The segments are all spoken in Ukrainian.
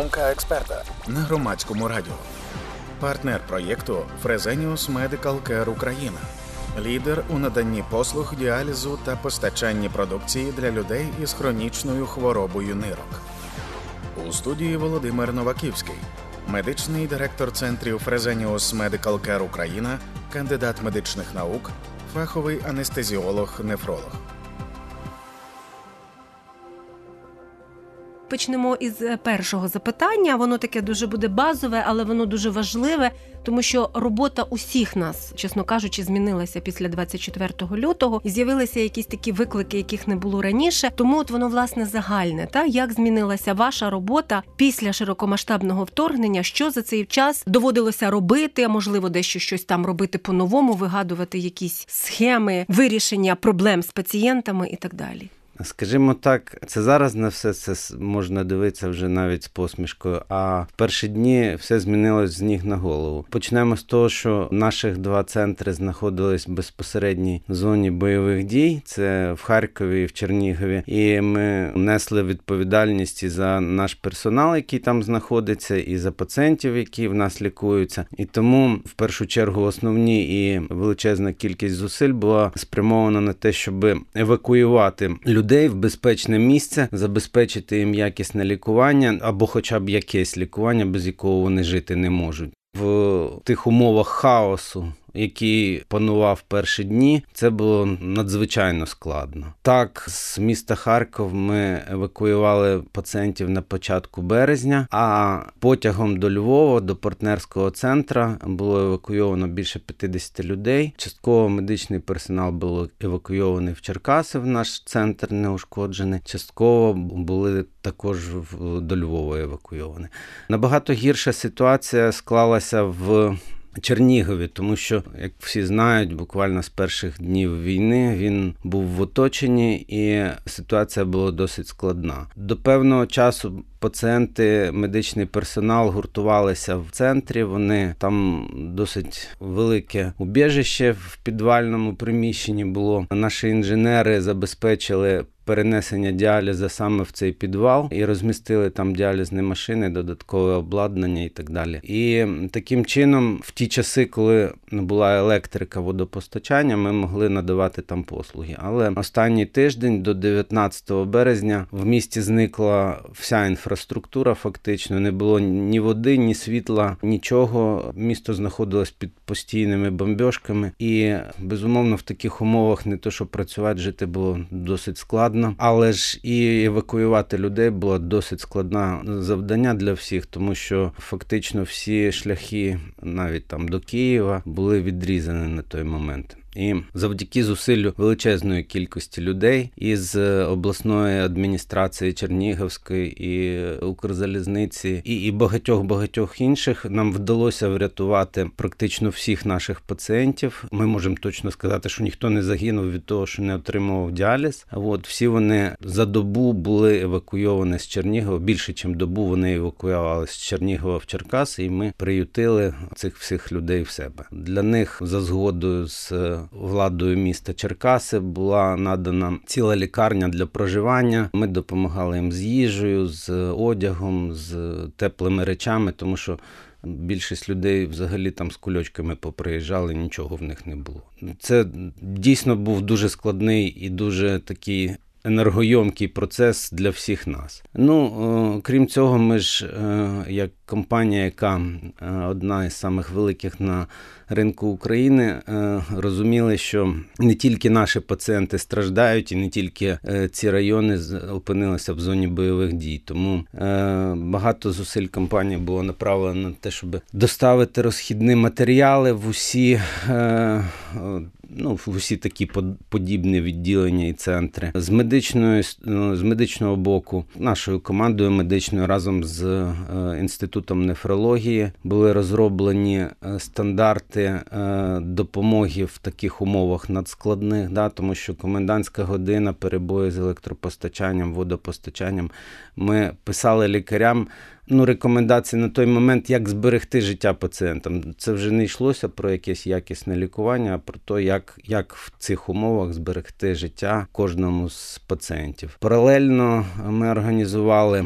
Думка експерта на громадському радіо. Партнер проєкту Фрезеніус Медикал Care Україна. Лідер у наданні послуг діалізу та постачанні продукції для людей із хронічною хворобою нирок. У студії Володимир Новаківський, медичний директор центрів Фрезеніус Медикал Care Україна, кандидат медичних наук, фаховий анестезіолог-нефролог. Почнемо із е, першого запитання. Воно таке дуже буде базове, але воно дуже важливе, тому що робота усіх нас, чесно кажучи, змінилася після 24 лютого, і з'явилися якісь такі виклики, яких не було раніше. Тому от воно власне загальне. Та як змінилася ваша робота після широкомасштабного вторгнення? Що за цей час доводилося робити? Можливо, дещо щось там робити по-новому, вигадувати якісь схеми вирішення проблем з пацієнтами і так далі. Скажімо так, це зараз на все це можна дивитися вже навіть з посмішкою. А в перші дні все змінилось з ніг на голову. Почнемо з того, що наших два центри знаходились в безпосередній зоні бойових дій. Це в Харкові і в Чернігові. І ми несли відповідальність і за наш персонал, який там знаходиться, і за пацієнтів, які в нас лікуються. І тому, в першу чергу, основні і величезна кількість зусиль була спрямована на те, щоб евакуювати людей людей в безпечне місце, забезпечити їм якісне лікування або, хоча б якесь лікування, без якого вони жити не можуть. В тих умовах хаосу який панував перші дні, це було надзвичайно складно. Так, з міста Харків ми евакуювали пацієнтів на початку березня, а потягом до Львова, до партнерського центру, було евакуйовано більше 50 людей. Частково медичний персонал був евакуйований в Черкаси, в наш центр неушкоджений. Частково були також до Львова евакуйовані. Набагато гірша ситуація склалася в Чернігові, тому що, як всі знають, буквально з перших днів війни він був в оточенні, і ситуація була досить складна. До певного часу пацієнти, медичний персонал гуртувалися в центрі. Вони там досить велике убіжище в підвальному приміщенні було. Наші інженери забезпечили перенесення діаліза саме в цей підвал і розмістили там діалізні машини, додаткове обладнання і так далі. І таким чином, в ті часи, коли була електрика водопостачання, ми могли надавати там послуги. Але останній тиждень до 19 березня в місті зникла вся інфраструктура. Фактично не було ні води, ні світла, нічого. Місто знаходилось під постійними бомбьошками, і безумовно в таких умовах не то, що працювати, жити було досить складно складно, але ж і евакуювати людей було досить складне завдання для всіх, тому що фактично всі шляхи, навіть там до Києва, були відрізані на той момент. І завдяки зусиллю величезної кількості людей із обласної адміністрації Чернігівської і Укрзалізниці, і і багатьох багатьох інших нам вдалося врятувати практично всіх наших пацієнтів. Ми можемо точно сказати, що ніхто не загинув від того, що не отримував діаліз. От всі вони за добу були евакуйовані з Чернігова. Більше ніж добу вони евакуювалися з Чернігова в Черкаси, і ми приютили цих всіх людей в себе. Для них за згодою з владою міста Черкаси була надана ціла лікарня для проживання. Ми допомагали їм з їжею, з одягом, з теплими речами, тому що. Більшість людей взагалі там з кульочками поприїжджали, нічого в них не було. Це дійсно був дуже складний і дуже такий енергойомкий процес для всіх нас. Ну, крім цього, ми ж, е, як компанія, яка е, одна із самих великих на ринку України, е, розуміли, що не тільки наші пацієнти страждають, і не тільки ці райони опинилися в зоні бойових дій. Тому багато зусиль компанії було направлено на те, щоб доставити розхідні матеріали в усі ну, в усі такі подібні відділення і центри. З медичної ну, з медичного боку, нашою командою медичною разом з е, інститутом нефрології були розроблені е, стандарти е, допомоги в таких умовах надскладних, да, тому що комендантська година, перебої з електропостачанням, водопостачанням. Ми писали лікарям ну, рекомендації на той момент, як зберегти життя пацієнтам. Це вже не йшлося про якесь якісне лікування, а про те, як, як в цих умовах зберегти життя кожному з пацієнтів. Паралельно ми організували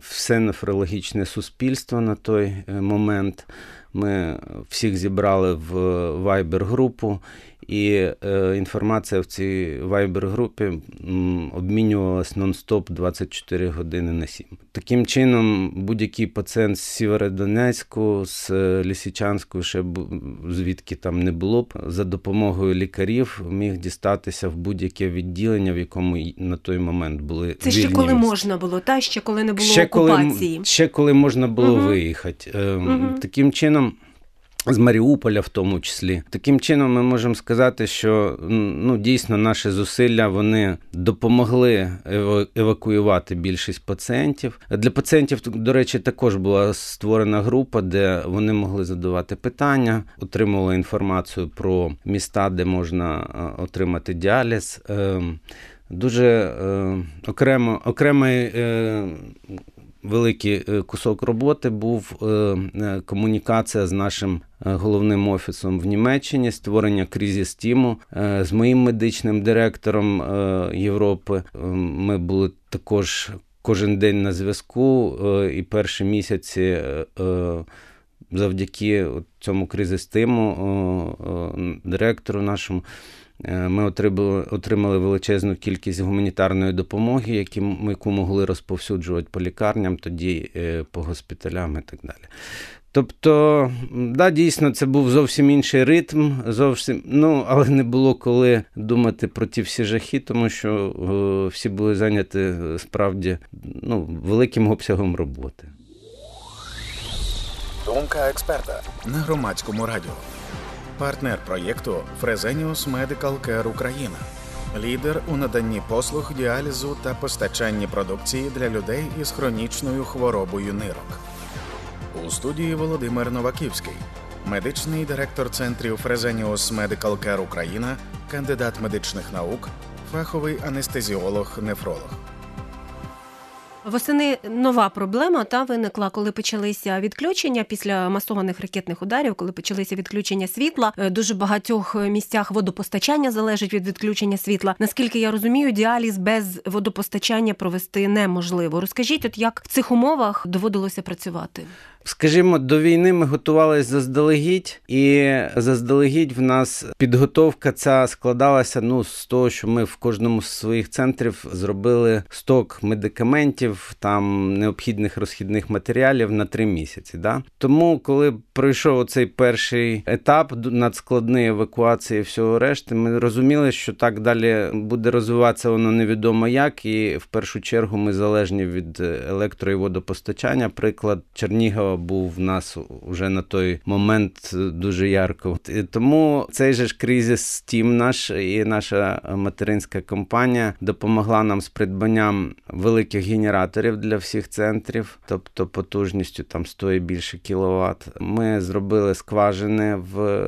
все нефрологічне суспільство на той е, момент. Ми всіх зібрали в вайбер-групу і е, інформація в цій вайбер-групі обмінювалась нон-стоп 24 години на 7. Таким чином, будь-який пацієнт з Сєвєродонецьку, з е, Лісічанську, ще звідки там не було б, за допомогою лікарів міг дістатися в будь-яке відділення, в якому на той момент були це ще коли можна було, та ще коли не було ще окупації. Коли, ще коли можна було угу. виїхати. Угу. Таким чином з Маріуполя, в тому числі, таким чином ми можемо сказати, що ну дійсно наші зусилля вони допомогли евакуювати більшість пацієнтів. Для пацієнтів, до речі, також була створена група, де вони могли задавати питання, отримували інформацію про міста, де можна отримати діаліз. Ем, дуже е, окремо окремий е, великий е, кусок роботи був е, е, комунікація з нашим головним офісом в Німеччині, створення кризіс тіму з моїм медичним директором Європи. Ми були також кожен день на зв'язку, і перші місяці. Завдяки цьому кризистиму директору нашому ми отримали отримали величезну кількість гуманітарної допомоги, яку могли розповсюджувати по лікарням, тоді е, по госпіталям і так далі. Тобто, да, дійсно, це був зовсім інший ритм, зовсім, ну, але не було коли думати про ті всі жахи, тому що о, всі були зайняті справді ну, великим обсягом роботи. Думка експерта на громадському радіо. Партнер проєкту Фрезеніус Medical Care Україна, лідер у наданні послуг діалізу та постачанні продукції для людей із хронічною хворобою нирок. У студії Володимир Новаківський, медичний директор центрів Фрезеніус Medical Care Україна, кандидат медичних наук, фаховий анестезіолог-нефролог. Восени нова проблема та виникла, коли почалися відключення після масованих ракетних ударів, коли почалися відключення світла. Е, дуже багатьох місцях водопостачання залежить від відключення світла. Наскільки я розумію, діаліз без водопостачання провести неможливо. Розкажіть, от як в цих умовах доводилося працювати? Скажімо, до війни ми готувалися заздалегідь, і заздалегідь в нас підготовка ця складалася ну, з того, що ми в кожному з своїх центрів зробили сток медикаментів, там необхідних розхідних матеріалів на три місяці. Да? Тому, коли пройшов цей перший етап надскладної евакуації всього решти, ми розуміли, що так далі буде розвиватися воно невідомо як, і в першу чергу ми залежні від електро і водопостачання. Приклад Чернігова був в нас вже на той момент дуже ярко. Тому цей же ж кризис Steam наш і наша материнська компанія допомогла нам з придбанням великих генераторів для всіх центрів, тобто потужністю там 100 і більше кіловат. Ми зробили скважини в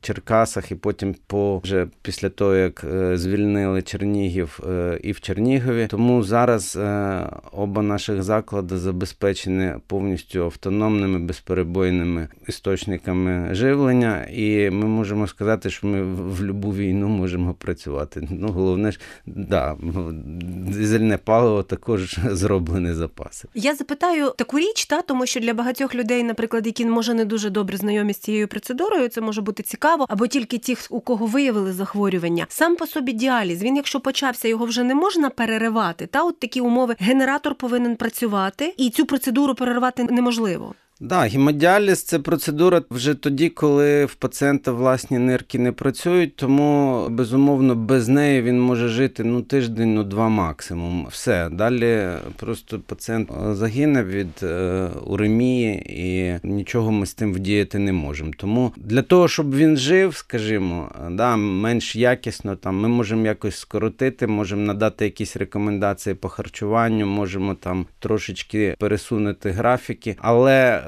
Черкасах, і потім по вже після того, як е, звільнили Чернігів е, і в Чернігові. Тому зараз е, оба наших заклади забезпечені повністю автономною автономними безперебойними істочниками живлення, і ми можемо сказати, що ми в любу війну можемо працювати. Ну, головне ж, да, дизельне паливо також зроблені запаси. Я запитаю таку річ, та тому що для багатьох людей, наприклад, які може не дуже добре знайомі з цією процедурою, це може бути цікаво, або тільки ті, у кого виявили захворювання. Сам по собі діаліз, він, якщо почався, його вже не можна переривати. Та от такі умови генератор повинен працювати, і цю процедуру перервати неможливо. Да, гемодіаліз – це процедура вже тоді, коли в пацієнта власні нирки не працюють, тому безумовно без неї він може жити ну тиждень, ну два максимум. Все далі просто пацієнт е, загине від е, уремії і нічого ми з тим вдіяти не можемо. Тому для того, щоб він жив, скажімо, да, менш якісно, там ми можемо якось скоротити, можемо надати якісь рекомендації по харчуванню, можемо там трошечки пересунути графіки, але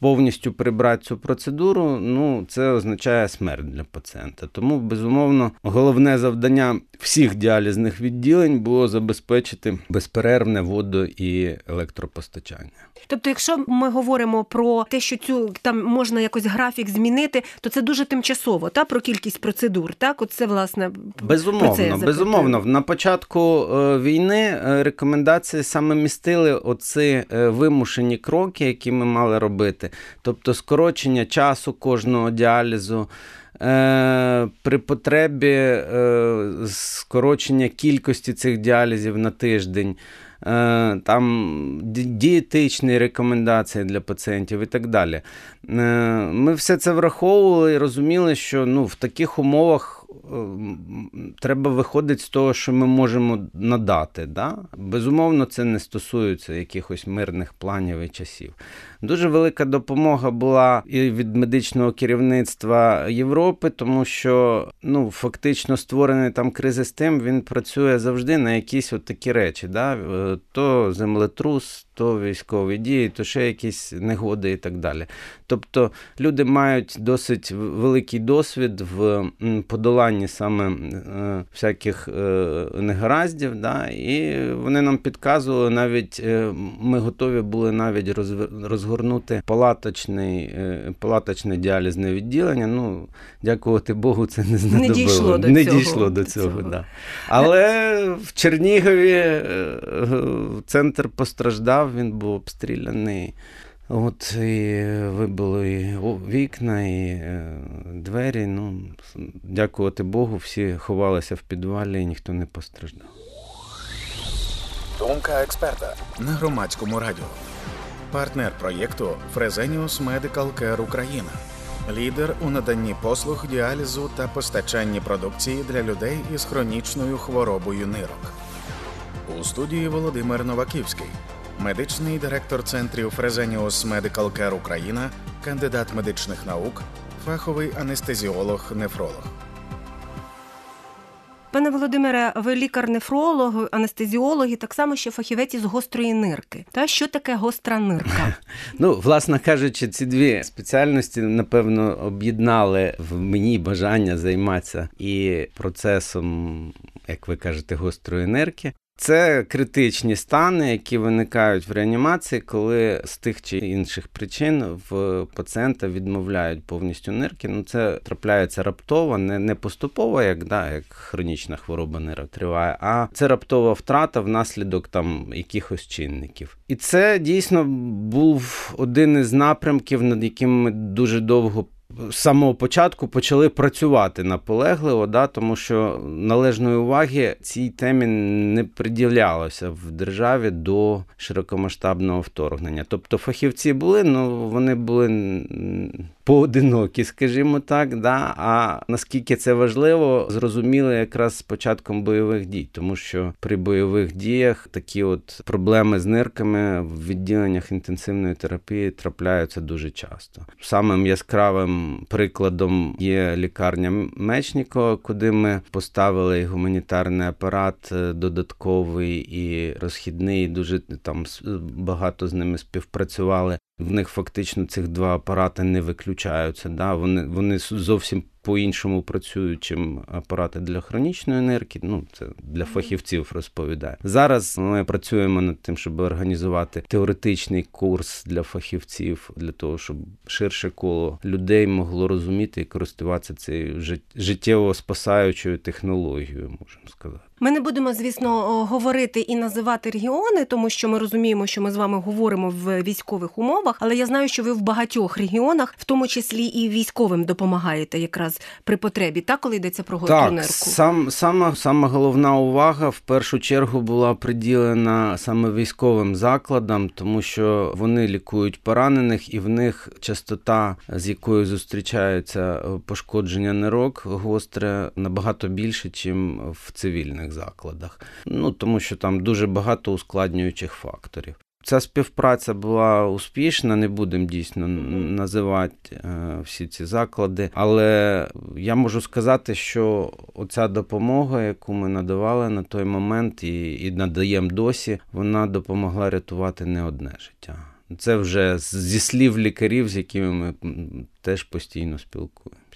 повністю прибрати цю процедуру, ну це означає смерть для пацієнта. Тому, безумовно, головне завдання всіх діалізних відділень було забезпечити безперервне воду і електропостачання. Тобто, якщо ми говоримо про те, що цю там можна якось графік змінити, то це дуже тимчасово, та про кількість процедур. Так, от це власне безумовно, про це безумовно. На початку е, війни е, рекомендації саме містили оці е, вимушені кроки, які ми мали робити, тобто скорочення часу кожного діалізу. При потребі скорочення кількості цих діалізів на тиждень. Е, там дієтичні рекомендації для пацієнтів і так далі. Е, ми все це враховували і розуміли, що ну, в таких умовах е, треба виходити з того, що ми можемо надати. Да? Безумовно, це не стосується якихось мирних планів і часів. Дуже велика допомога була і від медичного керівництва Європи, тому що ну, фактично створений там кризистем, він працює завжди на якісь от такі речі. Да? То землетрус, то військові дії, то ще якісь негоди і так далі. Тобто люди мають досить великий досвід в подоланні саме е, всяких е, негараздів, да? і вони нам підказували навіть е, ми готові були навіть розгорнути палаточний, е, палаточне діалізне відділення. Ну, дякувати Богу, це не знадобило. Не дійшло до не цього. Дійшло до цього, цього. Да. Але в Чернігові центр постраждав, він був обстріляний. От і вибило і вікна, і е, двері. Ну, Дякувати Богу, всі ховалися в підвалі і ніхто не постраждав. Думка експерта на громадському радіо. Партнер проєкту Фрезеніус Медикал Кер Україна. Лідер у наданні послуг діалізу та постачанні продукції для людей із хронічною хворобою нирок. У студії Володимир Новаківський медичний директор центрів Фрезеніус Медикал Кер Україна, кандидат медичних наук, фаховий анестезіолог-нефролог. Пане Володимире, ви лікар-нефролог, анестезіолог і так само ще фахівець із гострої нирки. Та що таке гостра нирка? Ну, власне кажучи, ці дві спеціальності напевно об'єднали в мені бажання займатися і процесом, як ви кажете, гострої нирки. Це критичні стани, які виникають в реанімації, коли з тих чи інших причин в пацієнта відмовляють повністю нирки. Ну це трапляється раптово, не не поступово, як да, як хронічна хвороба нирок триває, а це раптова втрата внаслідок там якихось чинників. І це дійсно був один із напрямків, над яким ми дуже довго з самого початку почали працювати наполегливо, да, тому що належної уваги цій темі не приділялося в державі до широкомасштабного вторгнення. Тобто фахівці були, але ну, вони були поодинокі, скажімо так. Да? А наскільки це важливо, зрозуміли якраз з початком бойових дій, тому що при бойових діях такі от проблеми з нирками в відділеннях інтенсивної терапії трапляються дуже часто. Самим яскравим прикладом є лікарня Мечнікова, куди ми поставили гуманітарний апарат е, додатковий і розхідний. Дуже там багато з ними співпрацювали. В них фактично цих два апарати не виключаються. Да? Вони вони зовсім по-іншому працюють, чим апарати для хронічної енергії. Ну це для фахівців розповідає. Зараз ми працюємо над тим, щоб організувати теоретичний курс для фахівців, для того, щоб ширше коло людей могло розуміти і користуватися цією життєво спасаючою технологією, можемо сказати. Ми не будемо, звісно, говорити і називати регіони, тому що ми розуміємо, що ми з вами говоримо в військових умовах. Але я знаю, що ви в багатьох регіонах, в тому числі і військовим, допомагаєте якраз при потребі, так коли йдеться про Так, Сам сама сама головна увага в першу чергу була приділена саме військовим закладам, тому що вони лікують поранених, і в них частота, з якою зустрічаються пошкодження нирок, гостре набагато більше, ніж в цивільних навчальних закладах. Ну тому що там дуже багато ускладнюючих факторів. Ця співпраця була успішна, не будемо дійсно називати е, всі ці заклади. Але я можу сказати, що оця допомога, яку ми надавали на той момент і, і надаємо досі, вона допомогла рятувати не одне життя. Це вже зі слів лікарів, з якими ми теж постійно спілкуємося.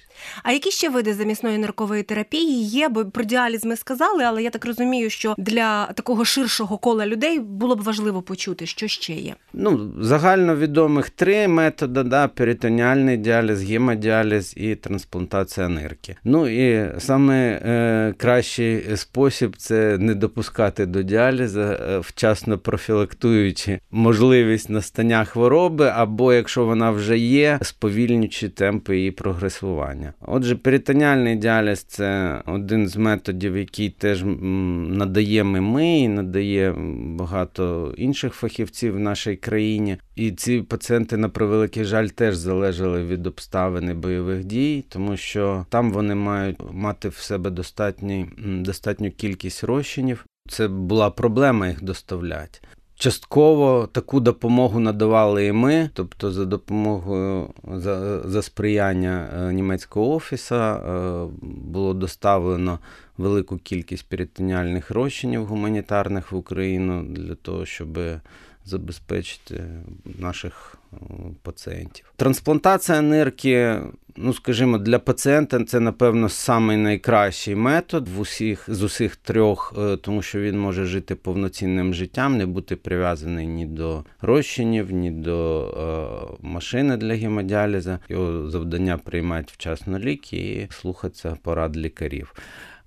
А які ще види замісної ниркової терапії є? Бо про діаліз ми сказали, але я так розумію, що для такого ширшого кола людей було б важливо почути, що ще є. Ну, загальновідомих три методи: да, перитоніальний діаліз, гемодіаліз і трансплантація нирки. Ну і саме е, кращий спосіб це не допускати до діалізу, е, вчасно профілактуючи можливість настання хвороби, або якщо вона вже є, сповільнюючи темпи її прогресування. Отже, перитоніальний діаліз це один з методів, який теж надаємо ми і надає багато інших фахівців в нашій країні. І ці пацієнти, на превеликий жаль, теж залежали від обставини бойових дій, тому що там вони мають мати в себе достатню, достатню кількість розчинів. Це була проблема їх доставляти. Частково таку допомогу надавали і ми, тобто за допомогою за за сприяння е, німецького офісу е, було доставлено велику кількість перитоніальних розчинів гуманітарних в Україну для того, щоб забезпечити наших е, пацієнтів. Трансплантація нирки, ну скажімо, для пацієнта це, напевно, самий найкращий метод в усіх з усіх трьох, е, тому що він може жити повноцінним життям, не бути прив'язаний ні до розчинів, ні до е, машини для гемодіалізу. Його завдання приймати вчасно ліки і слухатися порад лікарів.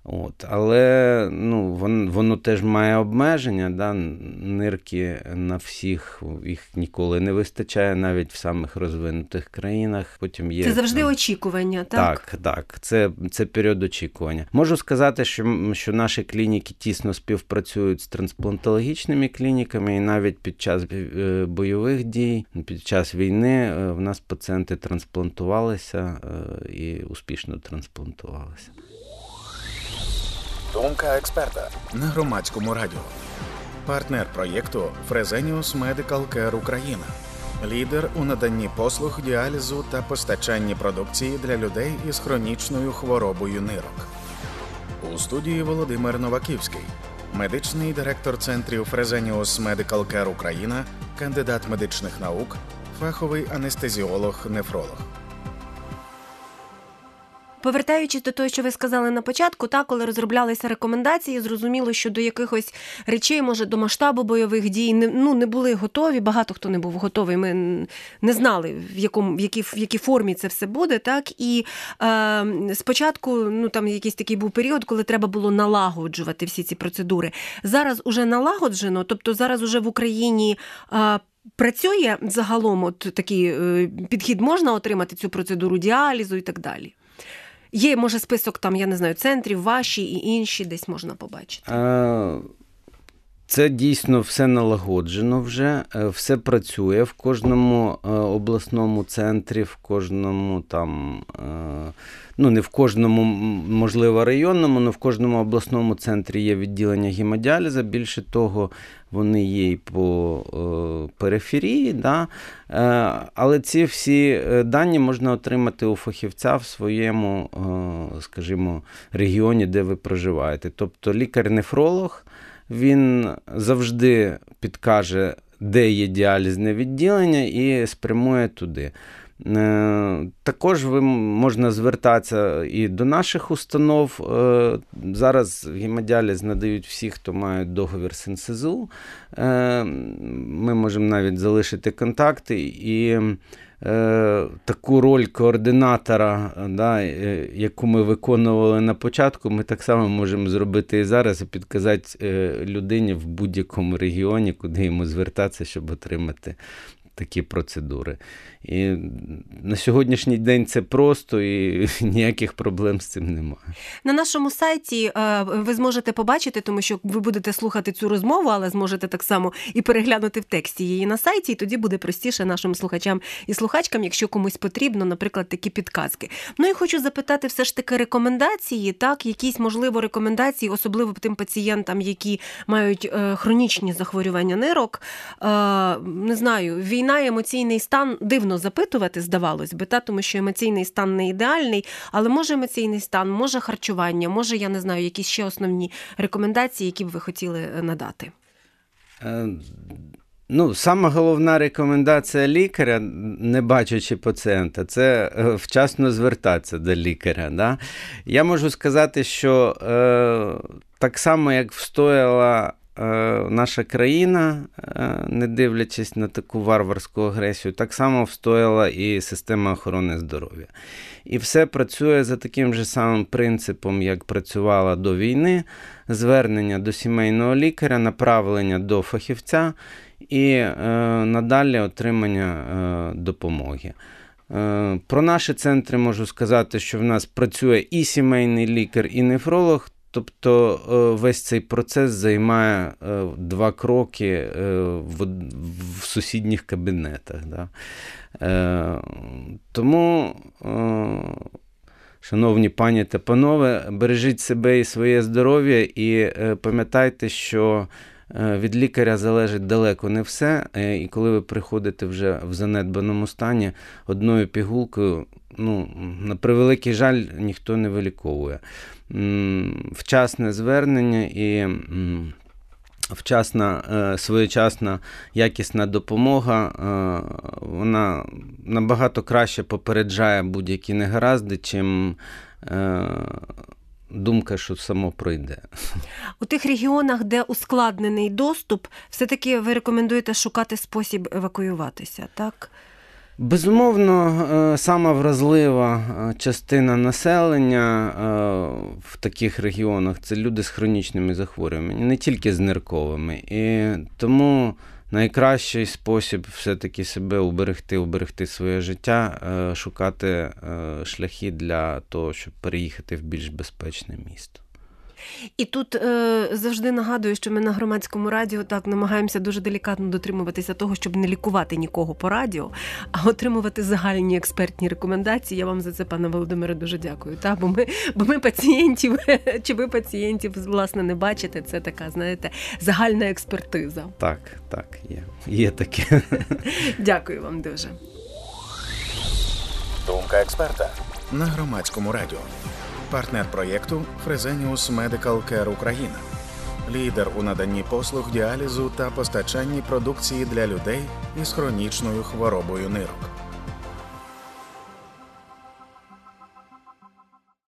От, Але ну, воно воно теж має обмеження. Да? Нирки на всіх їх ніколи не вистачає, навіть в самих розвинутих країнах. Потім є Це завжди там... очікування, так? Так, так. Це це період очікування. Можу сказати, що що наші клініки тісно співпрацюють з трансплантологічними клініками, і навіть під час е, бойових дій, під час війни е, в нас пацієнти трансплантувалися е, і успішно трансплантувалися. Думка експерта на громадському радіо. Партнер проєкту Фрезеніус Медикал Кер Україна. Лідер у наданні послуг діалізу та постачанні продукції для людей із хронічною хворобою нирок. У студії Володимир Новаківський, медичний директор центрів Фрезеніус Медикал Кер Україна, кандидат медичних наук, фаховий анестезіолог-нефролог. Повертаючись до того, що ви сказали на початку, так коли розроблялися рекомендації, зрозуміло, що до якихось речей, може, до масштабу бойових дій не ну не були готові. Багато хто не був готовий. Ми не знали, в якому в якій в якій формі це все буде. Так і е, спочатку, ну там якийсь такий був період, коли треба було налагоджувати всі ці процедури. Зараз уже налагоджено, тобто зараз уже в Україні. Е, Працює загалом от такий е, підхід, можна отримати цю процедуру діалізу і так далі. Є, може, список там, я не знаю, центрів, ваші і інші десь можна побачити. Це дійсно все налагоджено вже, е, все працює в кожному е, обласному центрі, в кожному там, е, ну не в кожному, можливо, районному, але в кожному обласному центрі є відділення гемодіаліза. Більше того, вони є і по периферії. Да? Але ці всі дані можна отримати у фахівця в своєму, скажімо, регіоні, де ви проживаєте. Тобто лікар-нефролог він завжди підкаже, де є діалізне відділення, і спрямує туди. Е, також ви можна звертатися і до наших установ. Е, зараз гемодіаліз надають всі, хто має договір з НСЗУ. Е, ми можемо навіть залишити контакти і таку роль координатора, да, е, яку ми виконували на початку, ми так само можемо зробити і зараз і підказати е, людині в будь-якому регіоні, куди йому звертатися, щоб отримати такі процедури. І на сьогоднішній день це просто і ніяких проблем з цим немає. На нашому сайті е, ви зможете побачити, тому що ви будете слухати цю розмову, але зможете так само і переглянути в тексті її на сайті, і тоді буде простіше нашим слухачам і слухачкам, якщо комусь потрібно, наприклад, такі підказки. Ну і хочу запитати, все ж таки рекомендації, так, якісь можливо рекомендації, особливо тим пацієнтам, які мають е, хронічні захворювання нирок. Е, не знаю, війна, емоційний стан дивно запитувати, здавалось би, та тому що емоційний стан не ідеальний, але може емоційний стан, може харчування, може, я не знаю, якісь ще основні рекомендації, які б ви хотіли е, надати. Е, Ну, сама головна рекомендація лікаря, не бачачи пацієнта, це е, вчасно звертатися до лікаря. Да? Я можу сказати, що е, так само, як встояла наша країна, е, не дивлячись на таку варварську агресію, так само встояла і система охорони здоров'я. І все працює за таким же самим принципом, як працювала до війни: звернення до сімейного лікаря, направлення до фахівця і е, надалі отримання е, допомоги. Е, про наші центри можу сказати, що в нас працює і сімейний лікар, і нефролог. Тобто весь цей процес займає два кроки в в сусідніх кабінетах. Да? Тому, шановні пані та панове, бережіть себе і своє здоров'я, і пам'ятайте, що Е, від лікаря залежить далеко не все. Е, і коли ви приходите вже в занедбаному стані, одною пігулкою, ну, на превеликий жаль, ніхто не виліковує. Вчасне звернення і. Вчасна, е, своєчасна якісна допомога, вона набагато краще попереджає будь-які негаразди, чим думка, що само пройде. У тих регіонах, де ускладнений доступ, все-таки ви рекомендуєте шукати спосіб евакуюватися, так? Безумовно, е, сама вразлива е, частина населення е, в таких регіонах це люди з хронічними захворюваннями, не тільки з нирковими. І тому найкращий спосіб все-таки себе уберегти, уберегти своє життя, шукати шляхи для того, щоб переїхати в більш безпечне місто. І тут е, завжди нагадую, що ми на громадському радіо так намагаємося дуже делікатно дотримуватися того, щоб не лікувати нікого по радіо, а отримувати загальні експертні рекомендації. Я вам за це, пане Володимире, дуже дякую. Та бо ми, бо ми пацієнтів, чи ви пацієнтів власне не бачите? Це така, знаєте, загальна експертиза. Так, так, є. Є таке. Дякую вам дуже. Думка експерта на громадському радіо партнер проєкту Фрезеніус Medical Care Україна, лідер у наданні послуг діалізу та постачанні продукції для людей із хронічною хворобою нирок.